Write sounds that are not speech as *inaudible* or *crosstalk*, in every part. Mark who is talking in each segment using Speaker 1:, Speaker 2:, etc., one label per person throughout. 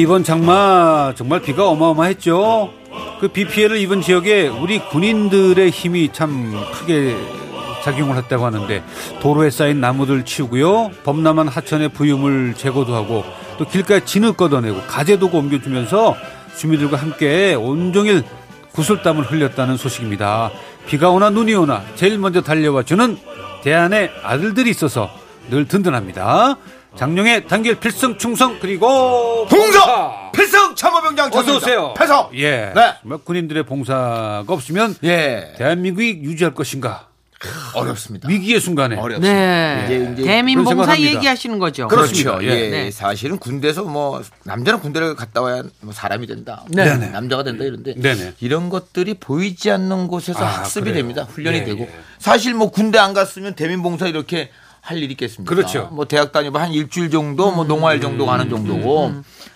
Speaker 1: 이번 장마 정말 비가 어마어마했죠. 그 비 피해를 입은 지역에 우리 군인들의 힘이 참 크게 작용을 했다고 하는데 도로에 쌓인 나무들 치우고요. 범람한 하천의 부유물 제거도 하고 또 길가에 진흙 걷어내고 가재도 옮겨주면서 주민들과 함께 온종일 구슬땀을 흘렸다는 소식입니다. 비가 오나 눈이 오나 제일 먼저 달려와 주는 대안의 아들들이 있어서 늘 든든합니다. 장룡의 단결 필승 충성 그리고
Speaker 2: 봉사 필승 참호병장
Speaker 1: 어서. 오세요.
Speaker 2: 패성
Speaker 1: 예.
Speaker 2: 네.
Speaker 1: 정말 군인들의 봉사가 없으면
Speaker 2: 예
Speaker 1: 대한민국이 유지할 것인가?
Speaker 2: 어렵습니다
Speaker 1: 위기의 순간에.
Speaker 2: 어렵습니다
Speaker 3: 네.
Speaker 2: 이제- 이제
Speaker 3: 대민 봉사
Speaker 1: 그런 생각합니다.
Speaker 3: 얘기하시는 거죠.
Speaker 2: 그렇죠.
Speaker 1: 그렇습니다.
Speaker 2: 예.
Speaker 3: 네.
Speaker 2: 사실은 군대에서 뭐 남자는 군대를 갔다 와야 뭐 사람이 된다.
Speaker 3: 네.
Speaker 1: 네네.
Speaker 2: 남자가 된다 이런데
Speaker 1: 네네.
Speaker 2: 이런 것들이 보이지 않는 곳에서
Speaker 1: 아,
Speaker 2: 학습이
Speaker 1: 그래요.
Speaker 2: 됩니다. 훈련이
Speaker 1: 예,
Speaker 2: 되고
Speaker 1: 예.
Speaker 2: 사실 뭐 군대 안 갔으면 대민 봉사 이렇게 할 일이 있겠습니까?
Speaker 1: 그렇죠.
Speaker 2: 뭐 대학 다니고 한 일주일 정도 뭐 농활 정도 가는 정도고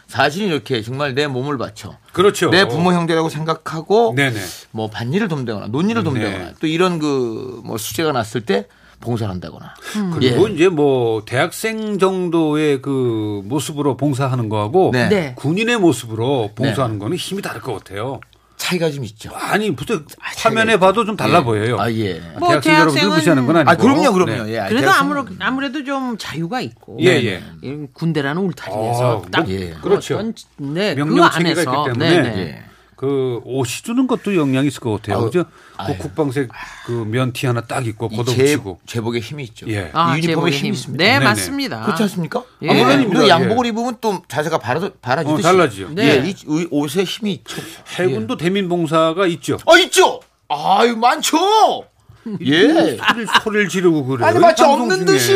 Speaker 2: 사실 이렇게 정말 내 몸을 바쳐
Speaker 1: 그렇죠.
Speaker 2: 내 부모 형제라고 생각하고
Speaker 1: 네네.
Speaker 2: 뭐 밭일을 돕다거나 논일을 돕다거나
Speaker 1: 네.
Speaker 2: 또 이런 그 뭐 수재가 났을 때 봉사를 한다거나
Speaker 1: 그리고
Speaker 2: 예.
Speaker 1: 이제 뭐 대학생 정도의 그 모습으로 봉사하는 거하고
Speaker 2: 네.
Speaker 3: 네.
Speaker 1: 군인의 모습으로 봉사하는 거는 힘이 다를 것 같아요.
Speaker 2: 차이가 좀 있죠.
Speaker 1: 아니 무슨 화면에 봐도 좀 달라
Speaker 2: 예.
Speaker 1: 보여요.
Speaker 2: 아 예.
Speaker 3: 뭐
Speaker 1: 대학생 여러분들 무시하는 건 아니고.
Speaker 2: 아 그럼요, 그럼요.
Speaker 1: 네.
Speaker 2: 예.
Speaker 3: 그래도 아무래도, 아무래도 좀 자유가 있고.
Speaker 1: 예, 예.
Speaker 3: 이 군대라는 울타리에서
Speaker 1: 아,
Speaker 3: 딱
Speaker 1: 뭐,
Speaker 2: 예.
Speaker 1: 그렇죠.
Speaker 3: 어떤, 네, 그
Speaker 1: 명령 체계가
Speaker 3: 안에서
Speaker 1: 있기 때문에
Speaker 3: 네, 네.
Speaker 2: 예.
Speaker 1: 그 옷이 주는 것도 영향이 있을 것 같아요. 그죠? 그 국방색 그 면티 하나 딱 입고 걷어붙이고.
Speaker 2: 제복에 힘이 있죠.
Speaker 1: 예.
Speaker 3: 아,
Speaker 2: 이 유니폼에 힘이
Speaker 3: 힘.
Speaker 2: 있습니다.
Speaker 3: 네,
Speaker 1: 네네.
Speaker 3: 맞습니다.
Speaker 2: 그렇지 않습니까?
Speaker 3: 예.
Speaker 2: 아. 우리가
Speaker 1: 예.
Speaker 2: 양복을 입으면 또 자세가 바라, 바라지듯이.
Speaker 1: 어, 달라지죠.
Speaker 3: 네.
Speaker 2: 예, 이, 이 옷에 힘이 있죠.
Speaker 1: 해군도 대민봉사가 있죠.
Speaker 2: 어, 있죠! 아유, 많죠! 예.
Speaker 1: 소리를, 소리를 지르고 그래요.
Speaker 2: 아니, 마치 없는. 듯이,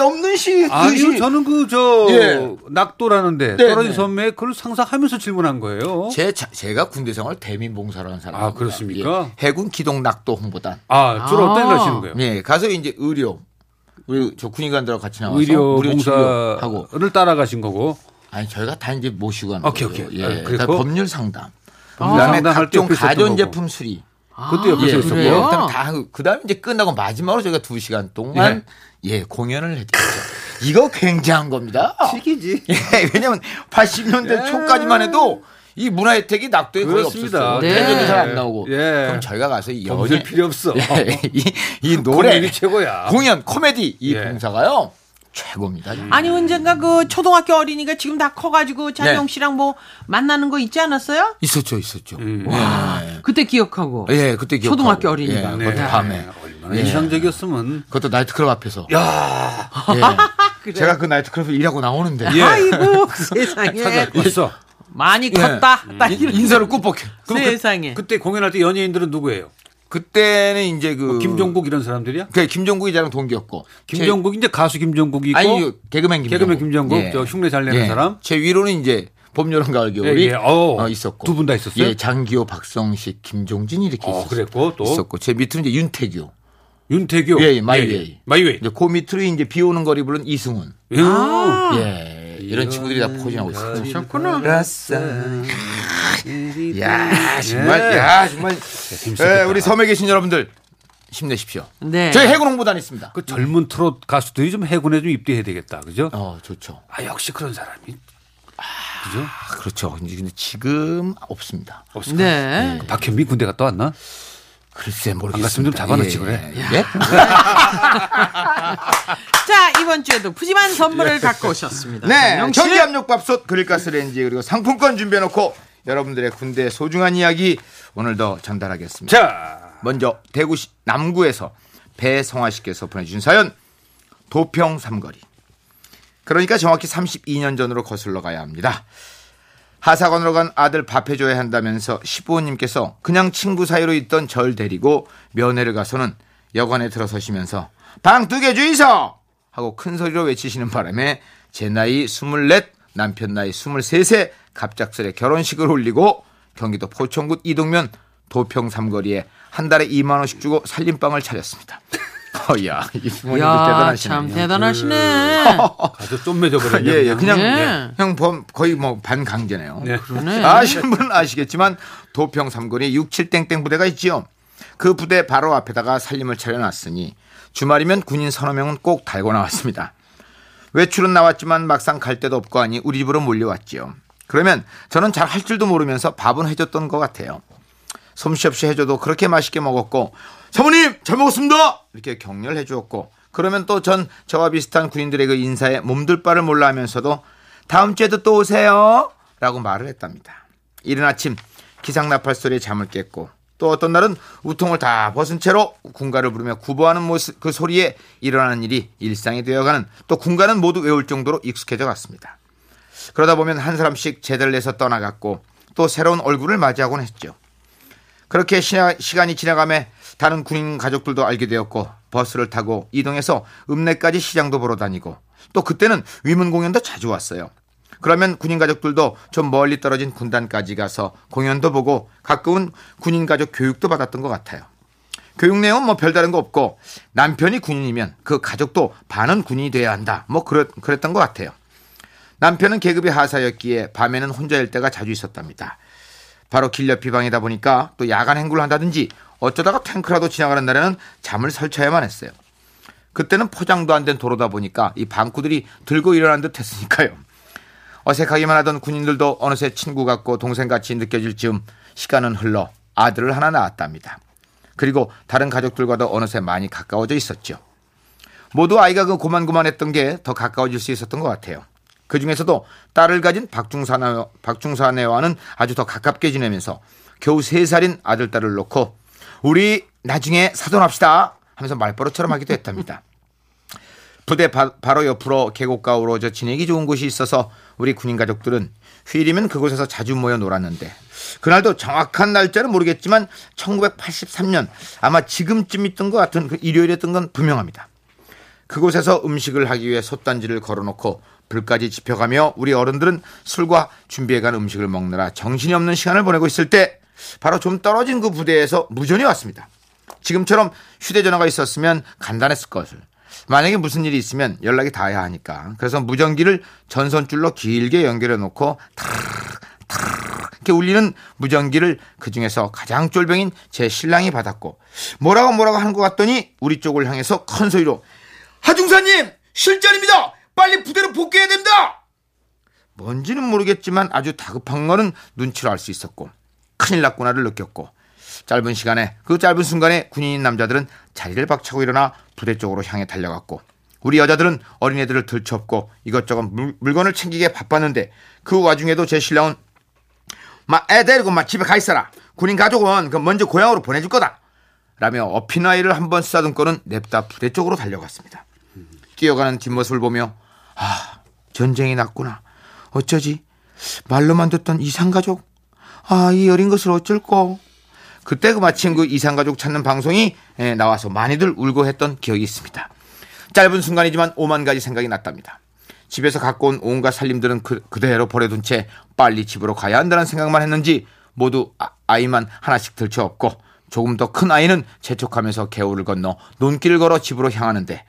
Speaker 2: 없는 시,
Speaker 1: 아니요. 저는 그, 저,
Speaker 2: 예.
Speaker 1: 낙도라는데,
Speaker 2: 네,
Speaker 1: 떨어진
Speaker 2: 네.
Speaker 1: 섬에 그걸 상상하면서 질문한 거예요.
Speaker 2: 제, 자- 제가 군대 생활 대민봉사라는 사람.
Speaker 1: 아, 그렇습니까?
Speaker 2: 해군 기동 낙도 홍보단.
Speaker 1: 아, 주로
Speaker 3: 아.
Speaker 1: 어떤 일 하시는 거예요?
Speaker 2: 예, 가서 이제 의료. 우리 저 군의관들하고 같이 나와서
Speaker 1: 의료
Speaker 2: 치료하고.
Speaker 1: 봉사를 따라가신 거고.
Speaker 2: 아니 저희가 다 이제 모시고 하는
Speaker 1: 오케이,
Speaker 2: 거예요.
Speaker 1: 오케이.
Speaker 2: 예.
Speaker 1: 아?
Speaker 2: 법률 상담. 그다음에 각종 가전제품 수리.
Speaker 1: 그때 옆에
Speaker 2: 예,
Speaker 1: 있었고.
Speaker 3: 그래요?
Speaker 2: 그다음 다 그다음에 이제 끝나고 마지막으로 저희가 두 시간 동안 예, 공연을 했죠. 이거 굉장한 겁니다.
Speaker 1: 시기지.
Speaker 2: 예, 왜냐면 80년대 초까지만 해도 이 문화 혜택이 낙도에 거의
Speaker 1: 그렇습니다.
Speaker 2: 없었어요.
Speaker 3: 네.
Speaker 2: 텔레비전도 잘안 나오고.
Speaker 1: 예.
Speaker 2: 그럼 저희가 가서 이 연예
Speaker 1: 필요 없어. *laughs*
Speaker 2: 예, 이, 이 *laughs* 노래
Speaker 1: 공연이 최고야.
Speaker 2: 공연 코미디 이
Speaker 1: 예.
Speaker 2: 봉사가요 최고입니다.
Speaker 3: 아니 언젠가 그 초등학교 어린이가 지금 다 커가지고 장영
Speaker 2: 네.
Speaker 3: 씨랑 뭐 만나는 거 있지 않았어요?
Speaker 2: 있었죠, 있었죠.
Speaker 1: 음.
Speaker 2: 예.
Speaker 3: 그때 기억하고.
Speaker 2: 예, 그때 기억하고.
Speaker 3: 초등학교 어린이가.
Speaker 2: 예,
Speaker 3: 네.
Speaker 2: 그것도 밤에.
Speaker 1: 얼마나
Speaker 2: 예.
Speaker 1: 인상적이었으면.
Speaker 2: 그것도 나이트클럽 앞에서.
Speaker 1: 야
Speaker 2: 예. *laughs* 제가 그 나이트클럽에 일하고 나오는데.
Speaker 1: 예.
Speaker 3: 아이고 세상에 *laughs*
Speaker 1: 찾아왔어.
Speaker 3: 많이
Speaker 2: 예.
Speaker 3: 컸다. 딱
Speaker 2: 인-
Speaker 3: 이런
Speaker 2: 인사를 꾸벅해.
Speaker 1: 그럼
Speaker 3: 세상에.
Speaker 1: 그, 그때 공연할 때 연예인들은 누구예요?
Speaker 2: 그때는 이제 그.
Speaker 1: 뭐 김종국 이런 사람들이야?
Speaker 2: 그 김종국이 저랑 동기였고.
Speaker 1: 김종국 이제 가수 김종국이
Speaker 2: 제,
Speaker 1: 있고
Speaker 2: 아니, 개그맨 김종국.
Speaker 1: 개그맨 김종국, 저 흉내 잘 내는 사람.
Speaker 2: 제 위로는 이제 봄, 여름, 가을, 겨울이
Speaker 1: 예, 예. 어,
Speaker 2: 어, 있었고.
Speaker 1: 두 분 다 있었어요?
Speaker 2: 예, 장기호, 박성식, 김종진 이렇게
Speaker 1: 어,
Speaker 2: 있었고.
Speaker 1: 그랬고 또
Speaker 2: 있었고. 제 밑으로 이제 윤태규.
Speaker 1: 윤태규.
Speaker 2: 예, 예, 마이웨이.
Speaker 1: 마이웨이.
Speaker 2: 이제 그 밑으로 이제 비 오는 거리 부른 이승훈.
Speaker 1: 예.
Speaker 2: 예. 이런 친구들이 다 포진하고 있었어요.
Speaker 3: 그렇구나.
Speaker 2: 야 정말 야 정말 예, 우리 섬에 계신 여러분들 힘내십시오.
Speaker 3: 네.
Speaker 2: 저희 해군 홍보단 있습니다.
Speaker 1: 그 젊은 트롯 가수들이 좀 해군에 좀 입대해야 되겠다. 그죠?
Speaker 2: 어 좋죠.
Speaker 1: 아, 역시 그런 사람이. 그죠?
Speaker 2: 아, 그렇죠. 근데 지금 없습니다.
Speaker 1: 없을까?
Speaker 3: 네.
Speaker 1: 그 박현빈 군대 갔다 왔나?
Speaker 2: 글쎄 모르겠습니다.
Speaker 1: 안 갔으면 좀 잡아놓지, 그래.
Speaker 2: 예?
Speaker 3: 자 이번 주에도 푸짐한 선물을 갖고 오셨습니다.
Speaker 2: 네.
Speaker 3: 장영 씨.
Speaker 2: 전기 압력밥솥 그릴가스레인지 그리고 상품권 준비해놓고 여러분들의 군대 소중한 이야기 오늘도 전달하겠습니다.
Speaker 1: 자,
Speaker 2: 먼저 대구시 남구에서 배성화 씨께서 보내주신 사연 도평 삼거리. 그러니까 정확히 32년 전으로 거슬러 가야 합니다. 하사관으로 간 아들 밥해줘야 한다면서 시부모님께서 그냥 친구 사이로 있던 절 데리고 면회를 가서는 여관에 들어서시면서 방 두 개 주이소! 하고 큰 소리로 외치시는 바람에 제 나이 24, 남편 나이 23세 갑작스레 결혼식을 올리고 경기도 포천군 이동면 도평 삼거리에 한 달에 2만 원씩 주고 살림방을 차렸습니다. 어야, 이 부모님들
Speaker 3: 야,
Speaker 2: 대단하시네.
Speaker 3: 참 대단하시네.
Speaker 1: 아주 좀 맺어버렸네.
Speaker 2: 예, 예, 그냥
Speaker 3: 네.
Speaker 2: 형 범- 거의 뭐 반강제네요.
Speaker 1: 네.
Speaker 3: 그러네.
Speaker 2: 아시는 분은 아시겠지만 도평 삼거리에 67땡땡 부대가 있지요. 그 부대 바로 앞에다가 살림을 차려놨으니 주말이면 군인 서너 명은 꼭 달고 나왔습니다. 외출은 나왔지만 막상 갈 데도 없고 하니 우리 집으로 몰려왔지요. 그러면 저는 잘 할 줄도 모르면서 밥은 해줬던 것 같아요. 솜씨 없이 해줘도 그렇게 맛있게 먹었고 사모님 잘 먹었습니다. 이렇게 격려를 해주었고 그러면 또 전 저와 비슷한 군인들의 그 인사에 몸둘 바를 몰라 하면서도 다음 주에도 또 오세요. 라고 말을 했답니다. 이른 아침 기상나팔 소리에 잠을 깼고 또 어떤 날은 우통을 다 벗은 채로 군가를 부르며 구보하는 모습 그 소리에 일어나는 일이 일상이 되어가는 또 군가는 모두 외울 정도로 익숙해져 갔습니다. 그러다 보면 한 사람씩 제대를 내서 떠나갔고 또 새로운 얼굴을 맞이하곤 했죠. 그렇게 시간이 지나가며 다른 군인 가족들도 알게 되었고 버스를 타고 이동해서 읍내까지 시장도 보러 다니고 또 그때는 위문 공연도 자주 왔어요. 그러면 군인 가족들도 좀 멀리 떨어진 군단까지 가서 공연도 보고 가끔은 군인 가족 교육도 받았던 것 같아요. 교육 내용은 뭐 별다른 거 없고 남편이 군인이면 그 가족도 반은 군인이 돼야 한다. 뭐 그랬, 그랬던 것 같아요. 남편은 계급이 하사였기에 밤에는 혼자일 때가 자주 있었답니다. 바로 길 옆이 방이다 보니까 또 야간 행구를 한다든지 어쩌다가 탱크라도 지나가는 날에는 잠을 설쳐야만 했어요. 그때는 포장도 안 된 도로다 보니까 이 방구들이 들고 일어난 듯 했으니까요. 어색하기만 하던 군인들도 어느새 친구 같고 동생 같이 느껴질 즈음 시간은 흘러 아들을 하나 낳았답니다. 그리고 다른 가족들과도 어느새 많이 가까워져 있었죠. 모두 아이가 그 고만고만했던 게 더 가까워질 수 있었던 것 같아요. 그 중에서도 딸을 가진 박중사네, 박중사네와는 아주 더 가깝게 지내면서 겨우 세살인 아들, 딸을 놓고 우리 나중에 사돈합시다 하면서 말버릇처럼 하기도 했답니다. 부대 바, 로 옆으로 계곡가 우러져 지내기 좋은 곳이 있어서 우리 군인 가족들은 휴일이면 그곳에서 자주 모여 놀았는데 그날도 정확한 날짜는 모르겠지만 1983년 아마 지금쯤 있던 것 같은 그 일요일이었던 건 분명합니다. 그곳에서 음식을 하기 위해 솥단지를 걸어놓고 불까지 지펴가며 우리 어른들은 술과 준비해간 음식을 먹느라 정신이 없는 시간을 보내고 있을 때 바로 좀 떨어진 그 부대에서 무전이 왔습니다. 지금처럼 휴대전화가 있었으면 간단했을 것을. 만약에 무슨 일이 있으면 연락이 닿아야 하니까. 그래서 무전기를 전선줄로 길게 연결해 놓고 타르르 이렇게 울리는 무전기를 그 중에서 가장 쫄병인 제 신랑이 받았고 뭐라고 뭐라고 하는 것 같더니 우리 쪽을 향해서 큰 소리로 하중사님 실전입니다. 빨리 부대로 복귀해야 됩니다. 뭔지는 모르겠지만 아주 다급한 거는 눈치로 알 수 있었고 큰일 났구나를 느꼈고 짧은 시간에 그 짧은 순간에 군인인 남자들은 자리를 박차고 일어나 부대 쪽으로 향해 달려갔고 우리 여자들은 어린애들을 들쳐업고 이것저것 물, 물건을 챙기게 바빴는데 그 와중에도 제 신랑은 막애 데리고 막 집에 가 있어라. 군인 가족은 그 먼저 고향으로 보내줄 거다. 라며 어피나이를 한번 쓰다듬고는 냅다 부대 쪽으로 달려갔습니다. 뛰어가는 뒷모습을 보며 아 전쟁이 났구나. 어쩌지? 말로만 듣던 이상가족 아 이 어린 것을 어쩔꼬 그때 그 마침 그 이상가족 찾는 방송이 예, 나와서 많이들 울고 했던 기억이 있습니다. 짧은 순간이지만 오만 가지 생각이 났답니다. 집에서 갖고 온 온갖 살림들은 그, 그대로 버려둔 채 빨리 집으로 가야 한다는 생각만 했는지 모두 아, 이만 하나씩 들쳐업고 조금 더 큰 아이는 재촉하면서 개울을 건너 논길을 걸어 집으로 향하는데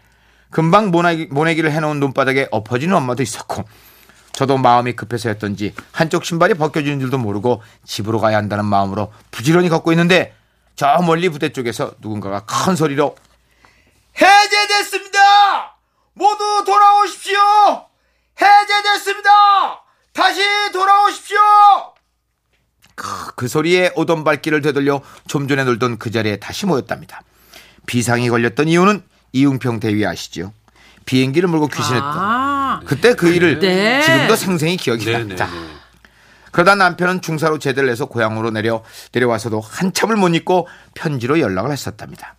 Speaker 2: 금방 모내기, 모내기를 해놓은 눈바닥에 엎어지는 엄마도 있었고 저도 마음이 급해서였던지 한쪽 신발이 벗겨지는 줄도 모르고 집으로 가야 한다는 마음으로 부지런히 걷고 있는데 저 멀리 부대 쪽에서 누군가가 큰 소리로 해제됐습니다! 모두 돌아오십시오! 해제됐습니다! 다시 돌아오십시오! 크, 그 소리에 오던 발길을 되돌려 좀 전에 놀던 그 자리에 다시 모였답니다. 비상이 걸렸던 이유는 이웅평 대위 아시죠? 비행기를 몰고 귀신했던
Speaker 3: 아,
Speaker 2: 그때 그 일을
Speaker 3: 네.
Speaker 2: 지금도 생생히 기억이
Speaker 1: 네, 네,
Speaker 2: 납니다.
Speaker 1: 네.
Speaker 2: 그러다 남편은 중사로 제대를 해서 고향으로 내려 내려와서도 한참을 못 잊고 편지로 연락을 했었답니다.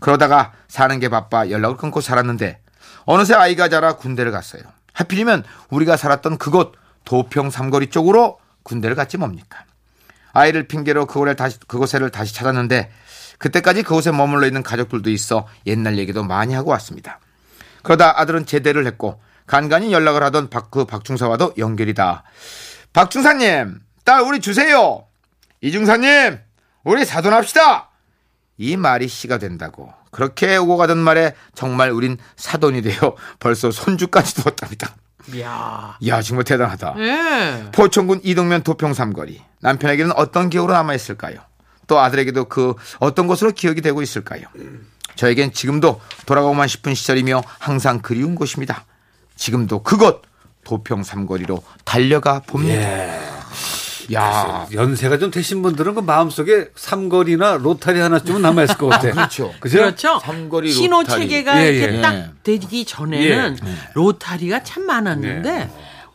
Speaker 2: 그러다가 사는 게 바빠 연락을 끊고 살았는데 어느새 아이가 자라 군대를 갔어요. 하필이면 우리가 살았던 그곳 도평 삼거리 쪽으로 군대를 갔지 뭡니까? 아이를 핑계로 그곳을 다시, 그곳을 다시 찾았는데 그때까지 그곳에 머물러 있는 가족들도 있어 옛날 얘기도 많이 하고 왔습니다. 그러다 아들은 제대를 했고 간간히 연락을 하던 박, 그 박중사와도 연결이다. 박중사님, 딸 우리 주세요. 이중사님, 우리 사돈합시다. 이 말이 씨가 된다고. 그렇게 오고 가던 말에 정말 우린 사돈이 되어 *laughs* 벌써 손주까지 두었답니다.
Speaker 3: 이야.
Speaker 2: 이야 정말 대단하다.
Speaker 3: 예.
Speaker 2: 포천군 이동면 도평 삼거리. 남편에게는 어떤 기억으로 남아 있을까요? 또 아들에게도 그 어떤 것으로 기억이 되고 있을까요? 저에겐 지금도 돌아가고만 싶은 시절이며 항상 그리운 곳입니다. 지금도 그곳 도평 삼거리로 달려가 봅니다. 야,
Speaker 1: 연세가 좀 되신 분들은 그 마음속에 삼거리나 로타리 하나쯤은 남아 있을 것 같아요. *laughs*
Speaker 2: 그렇죠.
Speaker 1: 그죠?
Speaker 3: 그렇죠.
Speaker 2: 삼거리
Speaker 3: 신호
Speaker 2: 로타리.
Speaker 3: 체계가
Speaker 1: 예,
Speaker 3: 이렇게
Speaker 2: 예.
Speaker 3: 딱 되기 전에는 로타리가 참 많았는데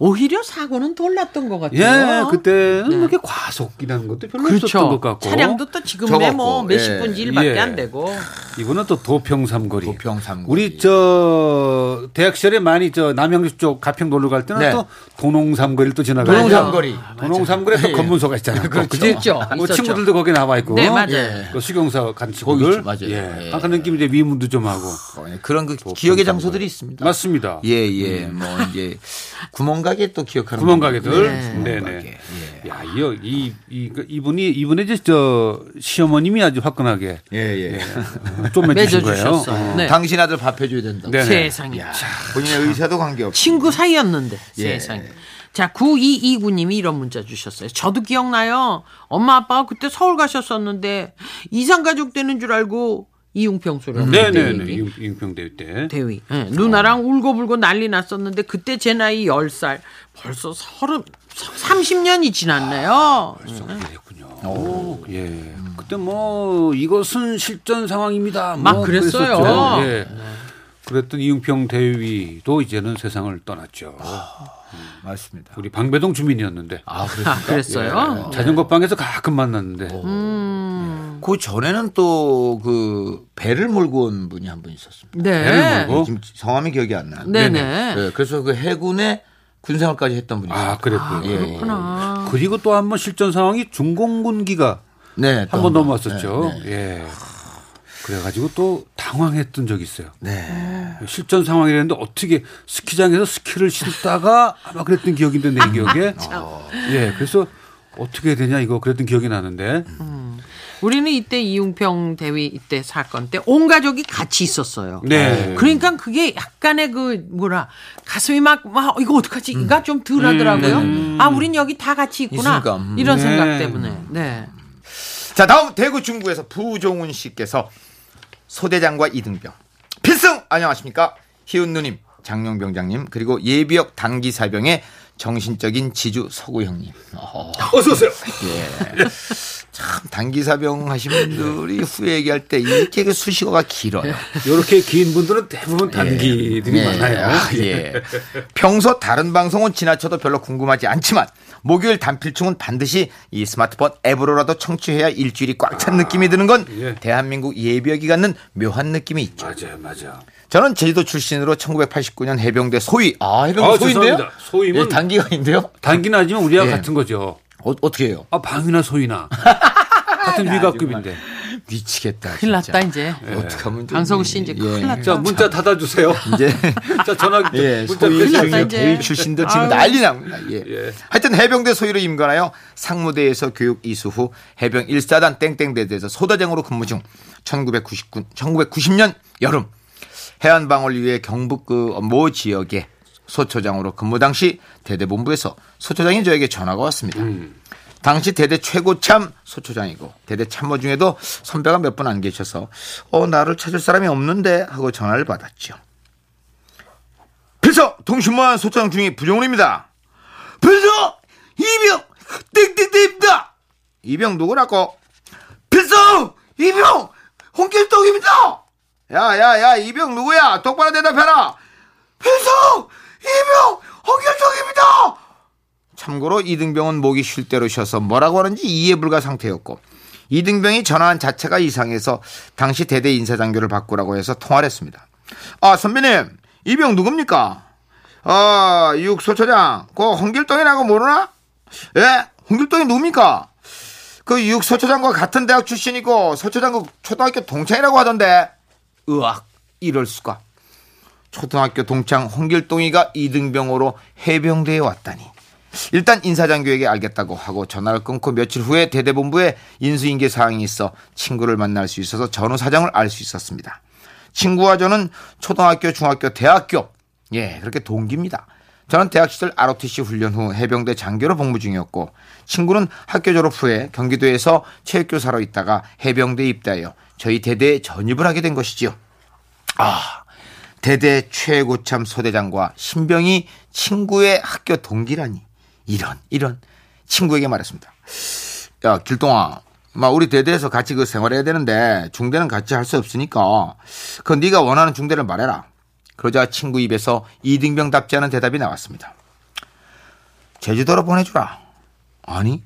Speaker 3: 오히려 사고는 덜 났던 것 같아요.
Speaker 1: 예, 그때는 그렇게 과속이라는 것도 별로 없었던 것
Speaker 3: 그렇죠.
Speaker 1: 같고.
Speaker 3: 차량도 또 지금에
Speaker 2: 적었고,
Speaker 3: 뭐 몇십
Speaker 2: 예.
Speaker 3: 분 일밖에
Speaker 1: 예.
Speaker 3: 안 되고.
Speaker 1: 이거는 또 도평 삼거리.
Speaker 2: 도평 삼거리.
Speaker 1: 우리 저 대학 시절에 많이 저 남양주 쪽 가평 놀러 갈 때는
Speaker 2: 네.
Speaker 1: 또 도농 삼거리를 또 지나가요.
Speaker 2: 도농 삼거리.
Speaker 1: 도농 삼거리에 또
Speaker 2: 예.
Speaker 1: 검문소가 있잖아요.
Speaker 2: 그렇죠.
Speaker 1: 뭐. 친구들도 거기 나와 있고.
Speaker 3: 네, 맞아요.
Speaker 2: 예.
Speaker 1: 그 수경사 간
Speaker 2: 거기
Speaker 1: 친구들.
Speaker 2: 맞아요.
Speaker 1: 예.
Speaker 2: 예.
Speaker 1: 약간 느낌 이제 위문도 좀 하고.
Speaker 2: 어, 예. 그런 그 기억의 장소들이 있습니다.
Speaker 1: 맞습니다.
Speaker 2: 예, 예. 뭐 이제 구멍가 게 또 기억하는
Speaker 1: 구멍 가게들.
Speaker 2: 분들.
Speaker 1: 네.
Speaker 2: 구멍가게.
Speaker 1: 네.
Speaker 2: 예.
Speaker 1: 야, 이, 이, 이, 그 이분이, 이분의 이제 저 시어머님이 아주 화끈하게
Speaker 2: 예, 예.
Speaker 1: 좀 맺으신 거예요.
Speaker 3: 어. 네.
Speaker 2: 당신 아들 밥 해줘야 된다.
Speaker 1: 네네.
Speaker 3: 세상에.
Speaker 2: 야, 본인의 의사도 관계없이.
Speaker 3: 친구 사이였는데
Speaker 2: 예.
Speaker 3: 세상에. 자, 9229님이 이런 문자 주셨어요. 저도 기억나요. 엄마 아빠가 그때 서울 가셨었는데 이상 가족 되는 줄 알고 이용평 소리.
Speaker 1: 네네네. 임평대회 때.
Speaker 3: 대위. 예, 누나랑 울고불고 난리 났었는데 그때 제 나이 10살. 벌써 서른 30년이 지났네요.
Speaker 1: 그랬군요. 예. 그때 뭐 이것은 실전 상황입니다.
Speaker 3: 막
Speaker 1: 뭐
Speaker 3: 그랬어요.
Speaker 1: 그랬었죠. 예. 그랬던 이용평 대위도 이제는 세상을 떠났죠.
Speaker 2: 맞습니다.
Speaker 1: 우리 방배동 주민이었는데
Speaker 2: 아,
Speaker 3: 아? 그랬어요?
Speaker 1: 자전거 방에서 가끔 만났는데
Speaker 2: 그 전에는 또 그 배를 몰고 온 분이 한 분 있었습니다.
Speaker 3: 네.
Speaker 1: 배를 몰고?
Speaker 2: 지금 성함이 기억이 안 나요.
Speaker 3: 네네.
Speaker 2: 네, 그래서 그 해군에 군생활까지 했던 분이 있어요.
Speaker 1: 아 그랬군요.
Speaker 2: 예.
Speaker 3: 그렇구나.
Speaker 1: 그리고 또 한 번 실전 상황이 중공군기가
Speaker 2: 네,
Speaker 1: 한또번
Speaker 2: 번.
Speaker 1: 넘어왔었죠.
Speaker 2: 네, 네.
Speaker 1: 예. 그래가지고 또 당황했던 적이 있어요.
Speaker 2: 네.
Speaker 1: 실전 상황이랬는데 어떻게 스키장에서 스키를 신다가 아마 그랬던 기억인데 내 기억에. *laughs* 예, 그래서 어떻게 되냐 이거 그랬던 기억이 나는데.
Speaker 3: 우리는 이때 이용평 대위 이때 사건 때 온 가족이 같이 있었어요.
Speaker 1: 네.
Speaker 3: 그러니까 그게 약간의 그 뭐라 가슴이 막, 막 이거 어떡하지? 이가 좀 덜하더라고요. 아, 우린 여기 다 같이 있구나.
Speaker 2: 음.
Speaker 3: 이런
Speaker 1: 네.
Speaker 3: 생각 때문에. 네.
Speaker 2: 자, 다음 대구 중구에서 부종훈 씨께서 소대장과 이등병. 필승! 안녕하십니까? 희은 누님, 장룡병장님, 그리고 예비역 단기 사병의 정신적인 지주 서구 형님.
Speaker 1: 어서 오세요.
Speaker 2: 예. *laughs* 참 단기사병 하신 분들이 후에 얘기할 때 이렇게 그 수식어가 길어요.
Speaker 1: 이렇게 긴 분들은 대부분 단기들이
Speaker 2: 예.
Speaker 1: 많아요.
Speaker 2: 아, 예. 평소 다른 방송은 지나쳐도 별로 궁금하지 않지만 목요일 단필충은 반드시 이 스마트폰 앱으로라도 청취해야 일주일이 꽉찬 느낌이 드는 건
Speaker 1: 예.
Speaker 2: 대한민국 예비역이 갖는 묘한 느낌이 있죠.
Speaker 1: 맞아요, 맞아.
Speaker 2: 저는 제주도 출신으로 1989년 해병대 소위 아 해병대
Speaker 1: 아,
Speaker 2: 소위인데요?
Speaker 1: 소위면-
Speaker 2: 예, 단기가인데요?
Speaker 1: 단기는 하지만 우리와
Speaker 2: 예.
Speaker 1: 같은 거죠.
Speaker 2: 어, 어떻게 해요?
Speaker 1: 아, 방위나 소위나. *laughs* 같은 위각급인데.
Speaker 2: 미치겠다.
Speaker 3: 큰일
Speaker 2: 진짜.
Speaker 3: 났다, 이제.
Speaker 2: 어떡하면 되지?
Speaker 3: 강석우 씨 이제 큰일 났다.
Speaker 1: 자, 문자 닫아주세요.
Speaker 2: 이제 *laughs*
Speaker 1: 자, 전화,
Speaker 2: 예,
Speaker 1: 문자
Speaker 2: 소위
Speaker 3: 났다.
Speaker 2: 대위 출신들 지금
Speaker 3: 아유.
Speaker 2: 난리 납니다. 예.
Speaker 1: 예.
Speaker 2: 하여튼 해병대 소위로 임관하여 상무대에서 교육 이수 후 해병 1사단 땡땡대대에서 소대장으로 근무 중 1999, 1990년 여름 해안방어를 위해 경북 그 모 지역에 소초장으로 근무 당시 대대본부에서 소초장이 저에게 전화가 왔습니다. 당시 대대 최고참 소초장이고 대대 참모 중에도 선배가 몇 분 안 계셔서 어 나를 찾을 사람이 없는데 하고 전화를 받았죠. 필서 통신무한 소장 중이 부종훈입니다. 필서 이병 땡땡땡입니다. 이병 누구라고? 필서 이병 홍길동입니다. 야야야 이병 누구야? 똑바로 대답해라. 필서 이병 홍길동입니다. 참고로 이등병은 목이 쉴 대로 쉬어서 뭐라고 하는지 이해 불가 상태였고 이등병이 전화한 자체가 이상해서 당시 대대 인사장교를 바꾸라고 해서 통화를 했습니다. 아 선배님 이 병 누굽니까? 아 육소초장 그 홍길동이라고 모르나? 예 홍길동이 누굽니까? 그 육서초장과 같은 대학 출신이고 서초장 그 초등학교 동창이라고 하던데. 으악, 이럴 수가. 초등학교 동창 홍길동이가 이등병으로 해병대에 왔다니. 일단 인사장교에게 알겠다고 하고 전화를 끊고 며칠 후에 대대본부에 인수인계 사항이 있어 친구를 만날 수 있어서 전후 사정을 알 수 있었습니다. 친구와 저는 초등학교, 중학교, 대학교 예 그렇게 동기입니다. 저는 대학 시절 ROTC 훈련 후 해병대 장교로 복무 중이었고 친구는 학교 졸업 후에 경기도에서 체육교사로 있다가 해병대에 입대하여 저희 대대에 전입을 하게 된 것이지요. 아 대대 최고참 소대장과 신병이 친구의 학교 동기라니 이런 이런 친구에게 말했습니다. 야 길동아, 막 우리 대대에서 같이 그 생활해야 되는데 중대는 같이 할 수 없으니까 그 네가 원하는 중대를 말해라. 그러자 친구 입에서 이등병답지 않은 대답이 나왔습니다. 제주도로 보내주라. 아니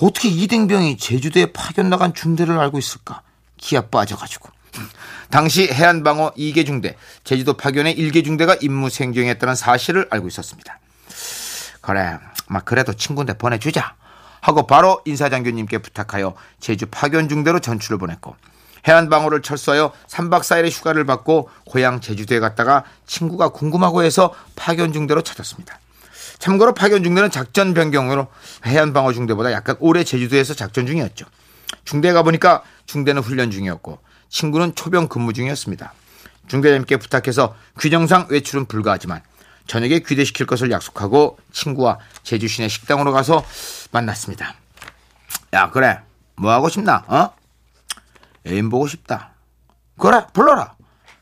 Speaker 2: 어떻게 이등병이 제주도에 파견 나간 중대를 알고 있을까? 기아 빠져가지고. 당시 해안방어 2개 중대, 제주도 파견의 1개 중대가 임무 생경했다는 사실을 알고 있었습니다. 그래, 막 그래도 친구인데 보내주자. 하고 바로 인사장교님께 부탁하여 제주 파견 중대로 전출을 보냈고 해안방어를 철수하여 3박 4일의 휴가를 받고 고향 제주도에 갔다가 친구가 궁금하고 해서 파견 중대로 찾았습니다. 참고로 파견 중대는 작전 변경으로 해안방어 중대보다 약간 오래 제주도에서 작전 중이었죠. 중대 가보니까 중대는 훈련 중이었고 친구는 초병 근무 중이었습니다. 중대장님께 부탁해서 규정상 외출은 불가하지만 저녁에 귀대시킬 것을 약속하고 친구와 제주 시내 식당으로 가서 만났습니다. 야 그래 뭐 하고 싶나? 어? 애인 보고 싶다. 그래 불러라.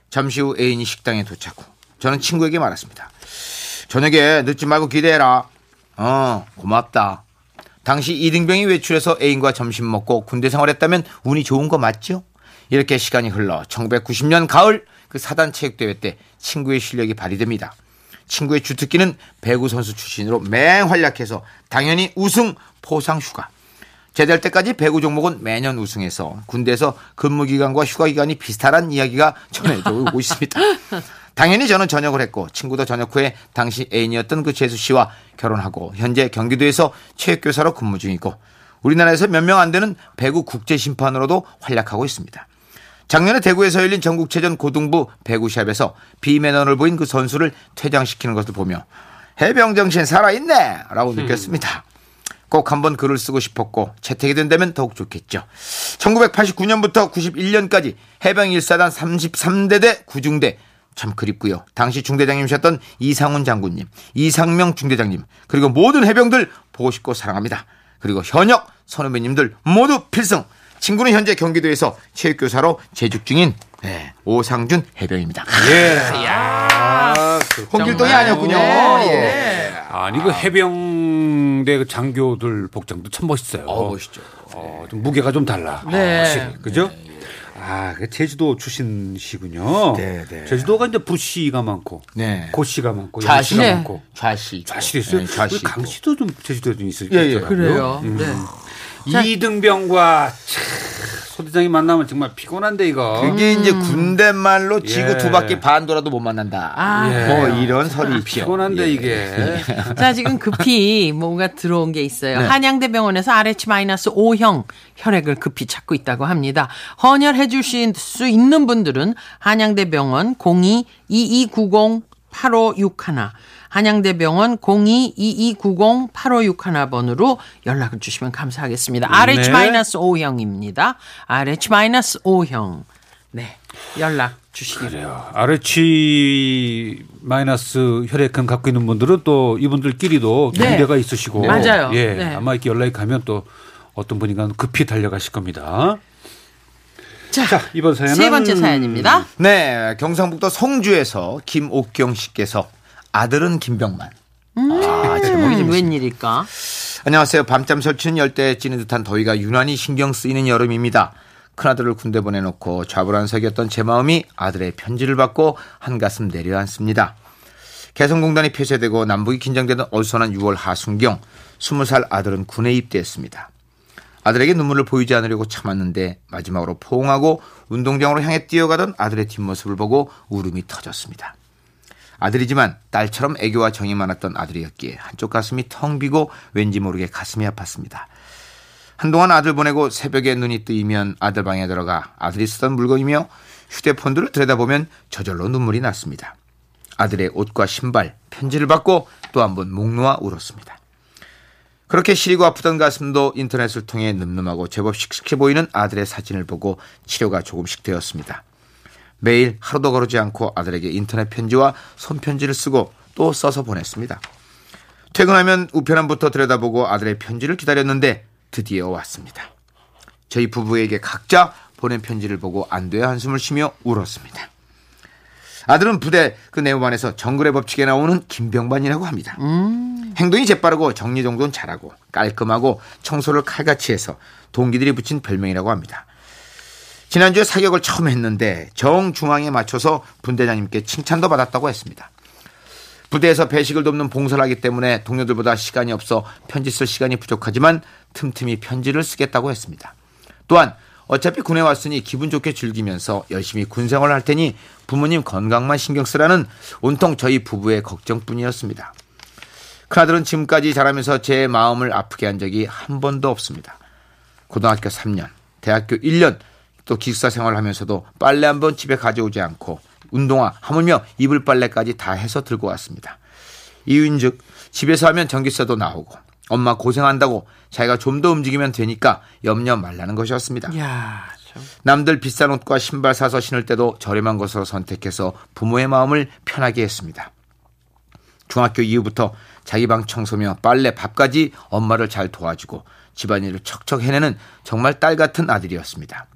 Speaker 2: 잠시 후 애인이 식당에 도착 후 저는 친구에게 말했습니다. 저녁에 늦지 말고 기대해라. 어 고맙다. 당시 이등병이 외출해서 애인과 점심 먹고 군대 생활했다면 운이 좋은 거 맞죠? 이렇게 시간이 흘러 1990년 가을 그 사단 체육대회 때 친구의 실력이 발휘됩니다. 친구의 주특기는 배구 선수 출신으로 맹활약해서 당연히 우승 포상 휴가. 제대할 때까지 배구 종목은 매년 우승해서 군대에서 근무 기간과 휴가 기간이 비슷하다는 이야기가 전해져 오고 *laughs* 있습니다. 당연히 저는 전역을 했고 친구도 전역 후에 당시 애인이었던 그 재수 씨와 결혼하고 현재 경기도에서 체육교사로 근무 중이고 우리나라에서 몇 명 안 되는 배구 국제 심판으로도 활약하고 있습니다. 작년에 대구에서 열린 전국체전 고등부 배구샵에서 비매너를 보인 그 선수를 퇴장시키는 것을 보며 해병 정신 살아있네! 라고 느꼈습니다. 꼭 한번 글을 쓰고 싶었고 채택이 된다면 더욱 좋겠죠. 1989년부터 91년까지 해병 1사단 33대대 9중대 참 그립고요. 당시 중대장님이셨던 이상훈 장군님, 이상명 중대장님, 그리고 모든 해병들 보고 싶고 사랑합니다. 그리고 현역 선후배님들 모두 필승. 친구는 현재 경기도에서 체육교사로 재직 중인 네, 오상준 해병입니다.
Speaker 1: 예.
Speaker 2: 홍길동이 아니었군요.
Speaker 3: 네,
Speaker 2: 예.
Speaker 1: 아니 그 해병대 그 장교들 복장도 참 멋있어요.
Speaker 2: 어, 멋있죠.
Speaker 1: 어, 좀 무게가 좀 달라.
Speaker 3: 네.
Speaker 1: 확실히. 그죠? 아, 그 제주도 출신이시군요.
Speaker 2: 네, 네.
Speaker 1: 제주도가 이제 부씨가 많고,
Speaker 2: 네.
Speaker 1: 고씨가 많고,
Speaker 2: 좌씨.
Speaker 1: 양씨가
Speaker 3: 네.
Speaker 1: 많고.
Speaker 2: 좌씨.
Speaker 1: 좌씨 있어요.
Speaker 2: 네.
Speaker 1: 우리 강씨도 좀 제주도에 좀 있을
Speaker 2: 예, 예.
Speaker 3: 그래요.
Speaker 1: 음.
Speaker 3: 네. 자.
Speaker 1: 이등병과 차, 소대장이 만나면 정말 피곤한데 이거.
Speaker 2: 그게 이제 군대 말로 지구
Speaker 1: 예.
Speaker 2: 두 바퀴 반 돌아도 못 만난다.
Speaker 3: 아,
Speaker 1: 예.
Speaker 2: 뭐 이런 설이 있죠.
Speaker 1: 피곤한데
Speaker 2: 예.
Speaker 1: 이게.
Speaker 3: 자, 지금 급히 뭔가 들어온 게 있어요.
Speaker 2: 네.
Speaker 3: 한양대병원에서 RH-5형 혈액을 급히 찾고 있다고 합니다. 헌혈해 주실 수 있는 분들은 한양대병원 02-2290-8561 한양대 병원 02-2290-8561번으로 연락을 주시면 감사하겠습니다. RH-5형입니다. RH-5형. 네. 연락 주시기를.
Speaker 1: 그래요. RH 마이너스 혈액형 갖고 있는 분들은 또 이분들끼리도
Speaker 3: 네.
Speaker 1: 관계가 있으시고
Speaker 3: 맞아요.
Speaker 1: 예,
Speaker 3: 네.
Speaker 1: 아마 이렇게 연락이 가면 또 어떤 분인가 급히 달려가실 겁니다.
Speaker 3: 자,
Speaker 1: 자, 이번 사연은
Speaker 3: 세 번째 사연입니다.
Speaker 2: 네, 경상북도 성주에서 김옥경 씨께서 아들은 김병만. 아, 제목이
Speaker 3: 음,
Speaker 2: 재밌습니다.
Speaker 3: 웬일일까?
Speaker 2: 안녕하세요. 밤잠 설치는 열대에 찌는 듯한 더위가 유난히 신경 쓰이는 여름입니다. 큰아들을 군대 보내놓고 좌불안석이었던 제 마음이 아들의 편지를 받고 한가슴 내려앉습니다. 개성공단이 폐쇄되고 남북이 긴장되는 어수선한 6월 하순경 20살 아들은 군에 입대했습니다. 아들에게 눈물을 보이지 않으려고 참았는데 마지막으로 포옹하고 운동장으로 향해 뛰어가던 아들의 뒷모습을 보고 울음이 터졌습니다. 아들이지만 딸처럼 애교와 정이 많았던 아들이었기에 한쪽 가슴이 텅 비고 왠지 모르게 가슴이 아팠습니다. 한동안 아들 보내고 새벽에 눈이 뜨이면 아들 방에 들어가 아들이 쓰던 물건이며 휴대폰들을 들여다보면 저절로 눈물이 났습니다. 아들의 옷과 신발, 편지를 받고 또 한 번 목 놓아 울었습니다. 그렇게 시리고 아프던 가슴도 인터넷을 통해 늠름하고 제법 씩씩해 보이는 아들의 사진을 보고 치료가 조금씩 되었습니다. 매일 하루도 거르지 않고 아들에게 인터넷 편지와 손편지를 쓰고 또 써서 보냈습니다. 퇴근하면 우편함부터 들여다보고 아들의 편지를 기다렸는데 드디어 왔습니다. 저희 부부에게 각자 보낸 편지를 보고 안돼야 한숨을 쉬며 울었습니다. 아들은 부대 그 내후반에서 정글의 법칙에 나오는 김병반이라고 합니다. 행동이 재빠르고 정리정돈 잘하고 깔끔하고 청소를 칼같이 해서 동기들이 붙인 별명이라고 합니다. 지난주에 사격을 처음 했는데 정중앙에 맞춰서 분대장님께 칭찬도 받았다고 했습니다. 부대에서 배식을 돕는 봉사를 하기 때문에 동료들보다 시간이 없어 편지 쓸 시간이 부족하지만 틈틈이 편지를 쓰겠다고 했습니다. 또한 어차피 군에 왔으니 기분 좋게 즐기면서 열심히 군 생활을 할 테니 부모님 건강만 신경 쓰라는 온통 저희 부부의 걱정뿐이었습니다. 큰아들은 지금까지 자라면서 제 마음을 아프게 한 적이 한 번도 없습니다. 고등학교 3년, 대학교 1년, 또 기숙사 생활을 하면서도 빨래 한번 집에 가져오지 않고 운동화, 하물며 이불 빨래까지 다 해서 들고 왔습니다. 이유인즉 집에서 하면 전기세도 나오고 엄마 고생한다고 자기가 좀 더 움직이면 되니까 염려 말라는 것이었습니다.
Speaker 3: 야, 참.
Speaker 2: 남들 비싼 옷과 신발 사서 신을 때도 저렴한 것으로 선택해서 부모의 마음을 편하게 했습니다. 중학교 이후부터 자기 방 청소며 빨래 밥까지 엄마를 잘 도와주고 집안일을 척척 해내는 정말 딸 같은 아들이었습니다.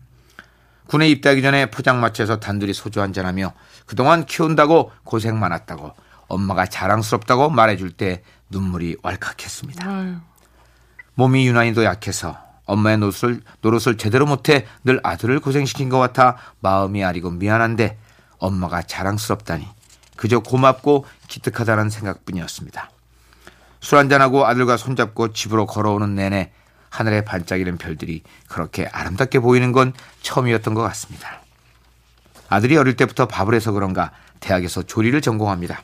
Speaker 2: 군에 입대하기 전에 포장마차에서 단둘이 소주 한잔하며 그동안 키운다고 고생 많았다고 엄마가 자랑스럽다고 말해줄 때 눈물이 왈칵했습니다.
Speaker 3: 아유.
Speaker 2: 몸이 유난히도 약해서 엄마의 노릇을, 노릇을 제대로 못해 늘 아들을 고생시킨 것 같아 마음이 아리고 미안한데 엄마가 자랑스럽다니 그저 고맙고 기특하다는 생각뿐이었습니다. 술 한잔하고 아들과 손잡고 집으로 걸어오는 내내 하늘에 반짝이는 별들이 그렇게 아름답게 보이는 건 처음이었던 것 같습니다. 아들이 어릴 때부터 밥을 해서 그런가 대학에서 조리를 전공합니다.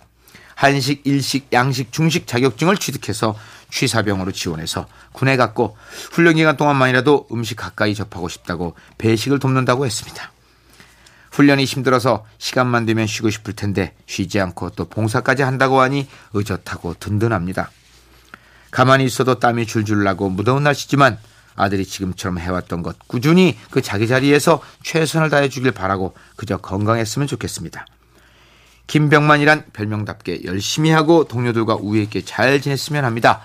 Speaker 2: 한식, 일식, 양식, 중식 자격증을 취득해서 취사병으로 지원해서 군에 갔고 훈련 기간 동안만이라도 음식 가까이 접하고 싶다고 배식을 돕는다고 했습니다. 훈련이 힘들어서 시간만 되면 쉬고 싶을 텐데 쉬지 않고 또 봉사까지 한다고 하니 의젓하고 든든합니다. 가만히 있어도 땀이 줄줄 나고 무더운 날씨지만 아들이 지금처럼 해왔던 것 꾸준히 그 자기 자리에서 최선을 다해 주길 바라고 그저 건강했으면 좋겠습니다. 김병만이란 별명답게 열심히 하고 동료들과 우애 있게 잘 지냈으면 합니다.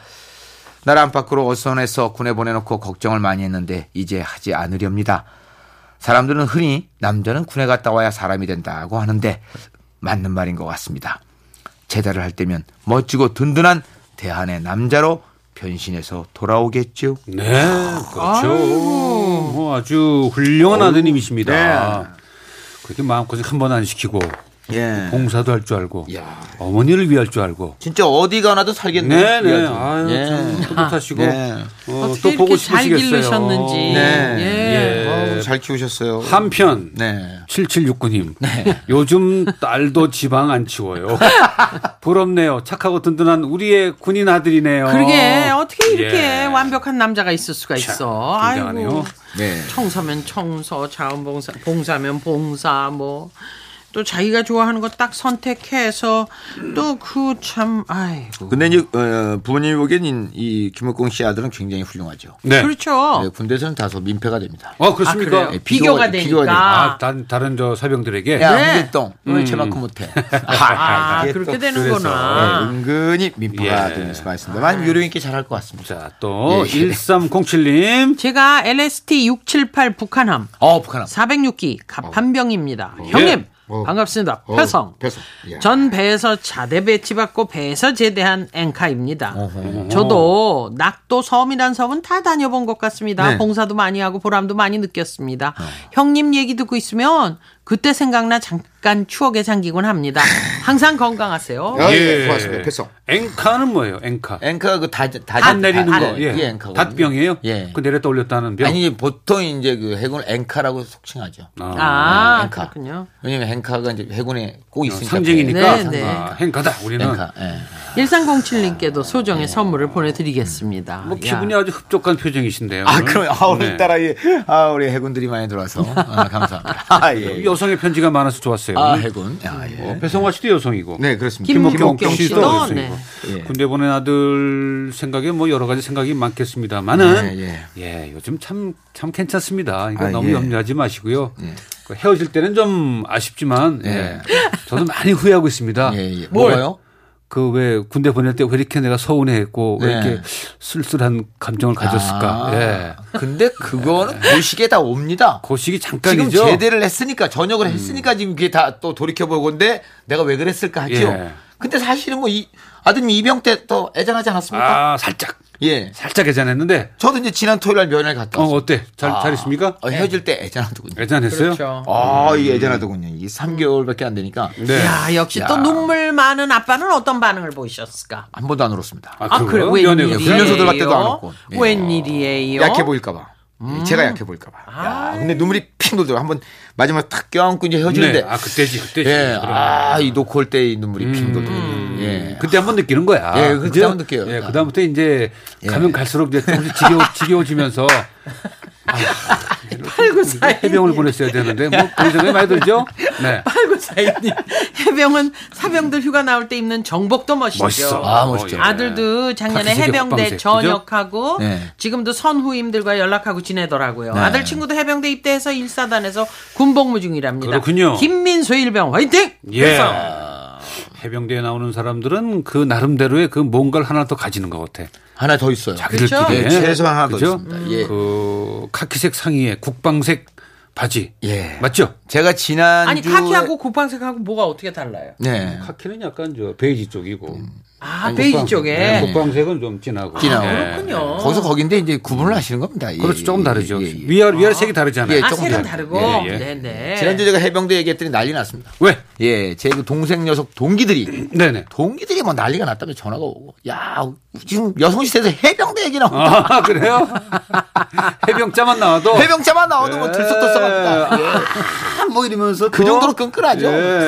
Speaker 2: 나라 안팎으로 어선해서 군에 보내놓고 걱정을 많이 했는데 이제 하지 않으렵니다. 사람들은 흔히 남자는 군에 갔다 와야 사람이 된다고 하는데 맞는 말인 것 같습니다. 제대를 할 때면 멋지고 든든한 대한의 남자로 변신해서 돌아오겠죠.
Speaker 1: 네, 그렇죠. 뭐 아주 훌륭한 아드님이십니다. 그렇게 마음고생 한 번 안 시키고
Speaker 2: 예.
Speaker 1: 봉사도 할 줄 알고
Speaker 2: 야.
Speaker 1: 어머니를 위할 줄 알고.
Speaker 2: 진짜 어디 가나도 살겠네.
Speaker 1: 네네. 아유
Speaker 2: 예.
Speaker 1: 참 뿌듯하시고
Speaker 2: 네.
Speaker 1: 어,
Speaker 3: 어떻게
Speaker 1: 또 보고
Speaker 3: 이렇게 잘
Speaker 1: 싶으시겠어요.
Speaker 3: 기르셨는지.
Speaker 2: 네.
Speaker 3: 예.
Speaker 1: 예.
Speaker 2: 어우, 잘 키우셨어요.
Speaker 1: 한편
Speaker 2: 네.
Speaker 1: 7769님. 요즘 딸도 지방 안 치워요. *laughs* 부럽네요. 착하고 든든한 우리의 군인 아들이네요.
Speaker 3: 그러게 어떻게 이렇게
Speaker 1: 예.
Speaker 3: 완벽한 남자가 있을 수가 있어.
Speaker 1: 굉장하네요.
Speaker 3: 아이고.
Speaker 2: 네.
Speaker 3: 청소면 청소, 자원봉사, 봉사면 봉사, 뭐. 또 자기가 좋아하는 거 딱 선택해서 또 그 참, 아이고.
Speaker 2: 근데 이제 어, 부모님이 보기엔 이 김옥공 씨 아들은 굉장히 훌륭하죠.
Speaker 1: 네.
Speaker 3: 그렇죠.
Speaker 2: 네, 군대에서는 다소 민폐가 됩니다.
Speaker 1: 어, 그렇습니까?
Speaker 3: 그래요?
Speaker 2: 네,
Speaker 3: 비교가,
Speaker 2: 비교가-
Speaker 3: 되니까.
Speaker 2: 비교가
Speaker 1: 아, 다른, 다른 저 사병들에게.
Speaker 2: 야,
Speaker 3: 네.
Speaker 2: 홍길동, 왜 쟤만큼 못해? *laughs*
Speaker 3: 아,
Speaker 2: 이게
Speaker 3: 그렇게
Speaker 2: 또
Speaker 3: 되는구나.
Speaker 2: 네, 은근히 민폐가
Speaker 1: 예.
Speaker 2: 되는 수가 있습니다. 많이 요령 있게 잘할 것 같습니다.
Speaker 1: 자, 또
Speaker 2: 예, 예.
Speaker 1: 1307님.
Speaker 3: 제가 LST 678 북한함
Speaker 2: 어, 북한
Speaker 3: 406기 갑한병입니다. 형님
Speaker 2: 어.
Speaker 3: 반갑습니다.
Speaker 2: 어,
Speaker 3: 패성.
Speaker 2: 패성. 이야.
Speaker 3: 전 배에서 자대 배치받고 배에서 제대한 앵카입니다. 저도 낙도 섬이란 섬은 다 다녀본 것 같습니다.
Speaker 2: 네.
Speaker 3: 봉사도 많이 하고 보람도 많이 느꼈습니다. 형님 얘기 듣고 있으면 그때 생각나 잠깐 추억에 잠기곤 합니다. 항상 건강하세요.
Speaker 2: 아, 예, 고맙습니다. 패송.
Speaker 1: 앵카는 뭐예요? 앵카.
Speaker 2: 앵커가 그 다, 다,
Speaker 1: 닷 내리는
Speaker 2: 다-
Speaker 1: 거.
Speaker 2: 다-
Speaker 1: 예.
Speaker 2: 예.
Speaker 1: 닷병이에요?
Speaker 2: 예.
Speaker 1: 그 내렸다 올렸다는 병.
Speaker 2: 아니 보통 이제 그 해군을 앵카라고 속칭하죠.
Speaker 3: 아,
Speaker 2: 앵카.
Speaker 3: 그렇군요.
Speaker 2: 왜냐면 앵카가 이제 해군에 꼭 있으니까.
Speaker 1: 상징이니까
Speaker 3: 네, 네.
Speaker 1: 아, 행카다. 우리는
Speaker 2: 앵카. 예.
Speaker 3: 1307님께도 소정의 선물을 보내드리겠습니다.
Speaker 1: 뭐
Speaker 3: 야.
Speaker 1: 기분이 아주 흡족한 표정이신데요.
Speaker 2: 아. 그럼 아
Speaker 1: 네.
Speaker 2: 오늘따라 이, 아 우리 해군들이 많이 들어와서 아, 감사합니다. *laughs* 아 예.
Speaker 1: 여성의 편지가 많아서 좋았어요.
Speaker 2: 아 해군. 아 예.
Speaker 1: 어, 배성화 씨도 여성이고.
Speaker 2: 네 그렇습니다.
Speaker 3: 김목경
Speaker 1: 김목경
Speaker 3: 씨도,
Speaker 1: 씨도 여성이고.
Speaker 3: 네.
Speaker 2: 예.
Speaker 1: 군대 보낸 아들 생각에 뭐 여러 가지 생각이 많겠습니다만은
Speaker 2: 예,
Speaker 1: 예, 요즘 참 참 괜찮습니다. 이거
Speaker 2: 아,
Speaker 1: 너무
Speaker 2: 예.
Speaker 1: 염려하지 마시고요. 그 헤어질 때는 좀 아쉽지만 예.
Speaker 2: 예.
Speaker 1: 저도 많이 후회하고 있습니다.
Speaker 2: 예, 예. 뭐가요?
Speaker 1: 그 왜 군대 보낼 때 왜 이렇게 내가 서운해했고 왜
Speaker 2: 네.
Speaker 1: 이렇게 쓸쓸한 감정을 가졌을까?
Speaker 2: 아,
Speaker 1: 예.
Speaker 2: 근데 그거는 고시기에 다 옵니다. 지금
Speaker 1: 잠깐이죠. 음.
Speaker 2: 제대를 했으니까 전역을 했으니까 지금 그게 다 또 돌이켜 볼 건데 내가 왜 그랬을까 하죠.
Speaker 1: 예.
Speaker 2: 근데 사실은 뭐 이 아드님 이병 때 또 애잔하지 않았습니까?
Speaker 1: 아, 살짝
Speaker 2: 예.
Speaker 1: 살짝 애잔했는데
Speaker 2: 저도 이제 지난 토요일 날 면회 갔다
Speaker 1: 어
Speaker 2: 왔어요.
Speaker 1: 어때? 잘,
Speaker 2: 아,
Speaker 1: 잘 있습니까?
Speaker 2: 어, 헤어질 때 애잔하더군요.
Speaker 1: 애잔했어요?
Speaker 3: 그렇죠.
Speaker 2: 아, 이게 애잔하더군요. 이게 3개월밖에 안 되니까
Speaker 1: 네.
Speaker 3: 야, 역시
Speaker 2: 야.
Speaker 3: 또 눈물 많은 아빠는 어떤 반응을 보이셨을까?
Speaker 2: 한 번도 안 울었습니다.
Speaker 3: 아, 그래,
Speaker 1: 그래요?
Speaker 3: 웬일이에요?
Speaker 1: 연애가.
Speaker 2: 훈련소 들어갈 때도 안. 예.
Speaker 3: 웬일이에요?
Speaker 2: 약해 보일까봐. 예, 제가 약해 보일까봐. 야, 근데 눈물이 핑 돌더라고. 한번 마지막에 탁 껴안고 이제 헤어지는데.
Speaker 1: 네. 아 그때지 그때지.
Speaker 2: 예. 아, 이올때이 눈물이 핑 돌더라고요. 예.
Speaker 1: 그때 한번 느끼는 거야.
Speaker 2: 예, 그때? 한번 느껴요.
Speaker 1: 예, 그다음부터 이제
Speaker 2: 예.
Speaker 1: 가면 갈수록 이제 조금씩 지겨워, *laughs* 지겨워지면서
Speaker 3: 팔구사이
Speaker 1: 해병을 보냈어야 되는데 뭐 그런 생각이 많이 들죠? 네.
Speaker 3: 팔구사이님 해병은 사병들 휴가 나올 때 입는 정복도 멋있죠.
Speaker 1: 멋있어.
Speaker 2: 아, 멋있죠.
Speaker 3: 아들도 작년에
Speaker 1: 카키색의
Speaker 3: 해병대
Speaker 1: 헛방색,
Speaker 3: 전역하고
Speaker 2: 네.
Speaker 3: 지금도 선후임들과 연락하고 지내더라고요.
Speaker 2: 네.
Speaker 3: 아들 친구도 해병대 입대해서 일사단에서 군복무 중이랍니다.
Speaker 1: 그렇군요.
Speaker 3: 김민수 일병 화이팅!
Speaker 1: 예. 해병대에 나오는 사람들은 그 나름대로의 그 뭔가를 하나 더 가지는 것 같아.
Speaker 2: 하나 더 있어요.
Speaker 3: 그렇죠.
Speaker 1: 자기들끼리.
Speaker 2: 예, 최소한 하나 더
Speaker 1: 그죠?
Speaker 2: 있습니다. 예.
Speaker 1: 그 카키색 상의에 국방색 바지.
Speaker 2: 예.
Speaker 1: 맞죠?
Speaker 2: 제가 지난
Speaker 3: 아니 카키하고 국방색하고 뭐가 어떻게 달라요?
Speaker 2: 네.
Speaker 1: 카키는 약간 저 베이지 쪽이고.
Speaker 3: 아
Speaker 2: 아니,
Speaker 3: 베이지 쪽에
Speaker 1: 네, 국방색은 좀 진하고.
Speaker 2: 진하고.
Speaker 1: 예.
Speaker 3: 그렇군요.
Speaker 2: 거기서 거긴데 이제 구분을 하시는 겁니다. 예,
Speaker 1: 그렇죠. 조금
Speaker 2: 예,
Speaker 1: 다르죠.
Speaker 2: 예, 예.
Speaker 1: 위아래, 위아래 색이 다르잖아요.
Speaker 2: 예,
Speaker 3: 아
Speaker 2: 조금
Speaker 3: 색은
Speaker 2: 다르-
Speaker 3: 다르고
Speaker 1: 예, 예.
Speaker 3: 네네.
Speaker 2: 지난주 제가 해병대 얘기했더니 난리 났습니다.
Speaker 1: 왜?
Speaker 2: 예, 제 그 동생 녀석 동기들이
Speaker 1: 네네. *clears throat*
Speaker 2: 동기들이 뭐 난리가 났다며 전화가 오고 야 지금 여성시대에서 해병대 얘기 나온다.
Speaker 1: 아, 그래요? *laughs* 해병자만 나와도.
Speaker 2: 해병자만 나와도 뭐 들썩들썩합니다. 예.
Speaker 1: 아, 뭐 이러면서.
Speaker 2: 그 정도로 끈끈하죠.
Speaker 1: 예.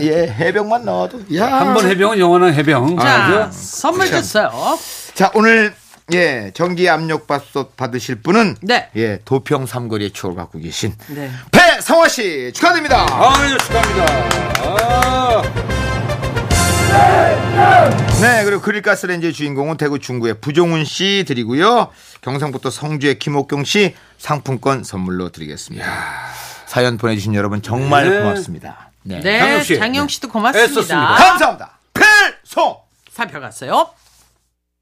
Speaker 1: *laughs*
Speaker 2: 예, 해병만 나와도 야.
Speaker 1: 한 번 해병은 영원한 해병.
Speaker 3: 자
Speaker 1: 그죠?
Speaker 3: 선물 줬어요.
Speaker 2: 자 오늘 예 전기 압력밥솥 받으실 분은
Speaker 3: 네.
Speaker 2: 예 도평 삼거리의 추억을 갖고 계신
Speaker 3: 네.
Speaker 2: 배성화 씨 축하드립니다.
Speaker 1: 아유, 축하합니다. 아.
Speaker 2: 네 그리고 그릴가스렌즈의 주인공은 대구 중구의 부종훈 씨 드리고요. 경상북도 성주의 김옥경 씨 상품권 선물로 드리겠습니다. 사연 보내주신 여러분 정말
Speaker 1: 네.
Speaker 2: 고맙습니다. 네.
Speaker 3: 네,
Speaker 1: 장영 씨.
Speaker 3: 장영 씨도 고맙습니다.
Speaker 1: 애썼습니다.
Speaker 2: 감사합니다. 필송.
Speaker 3: 살펴갔어요.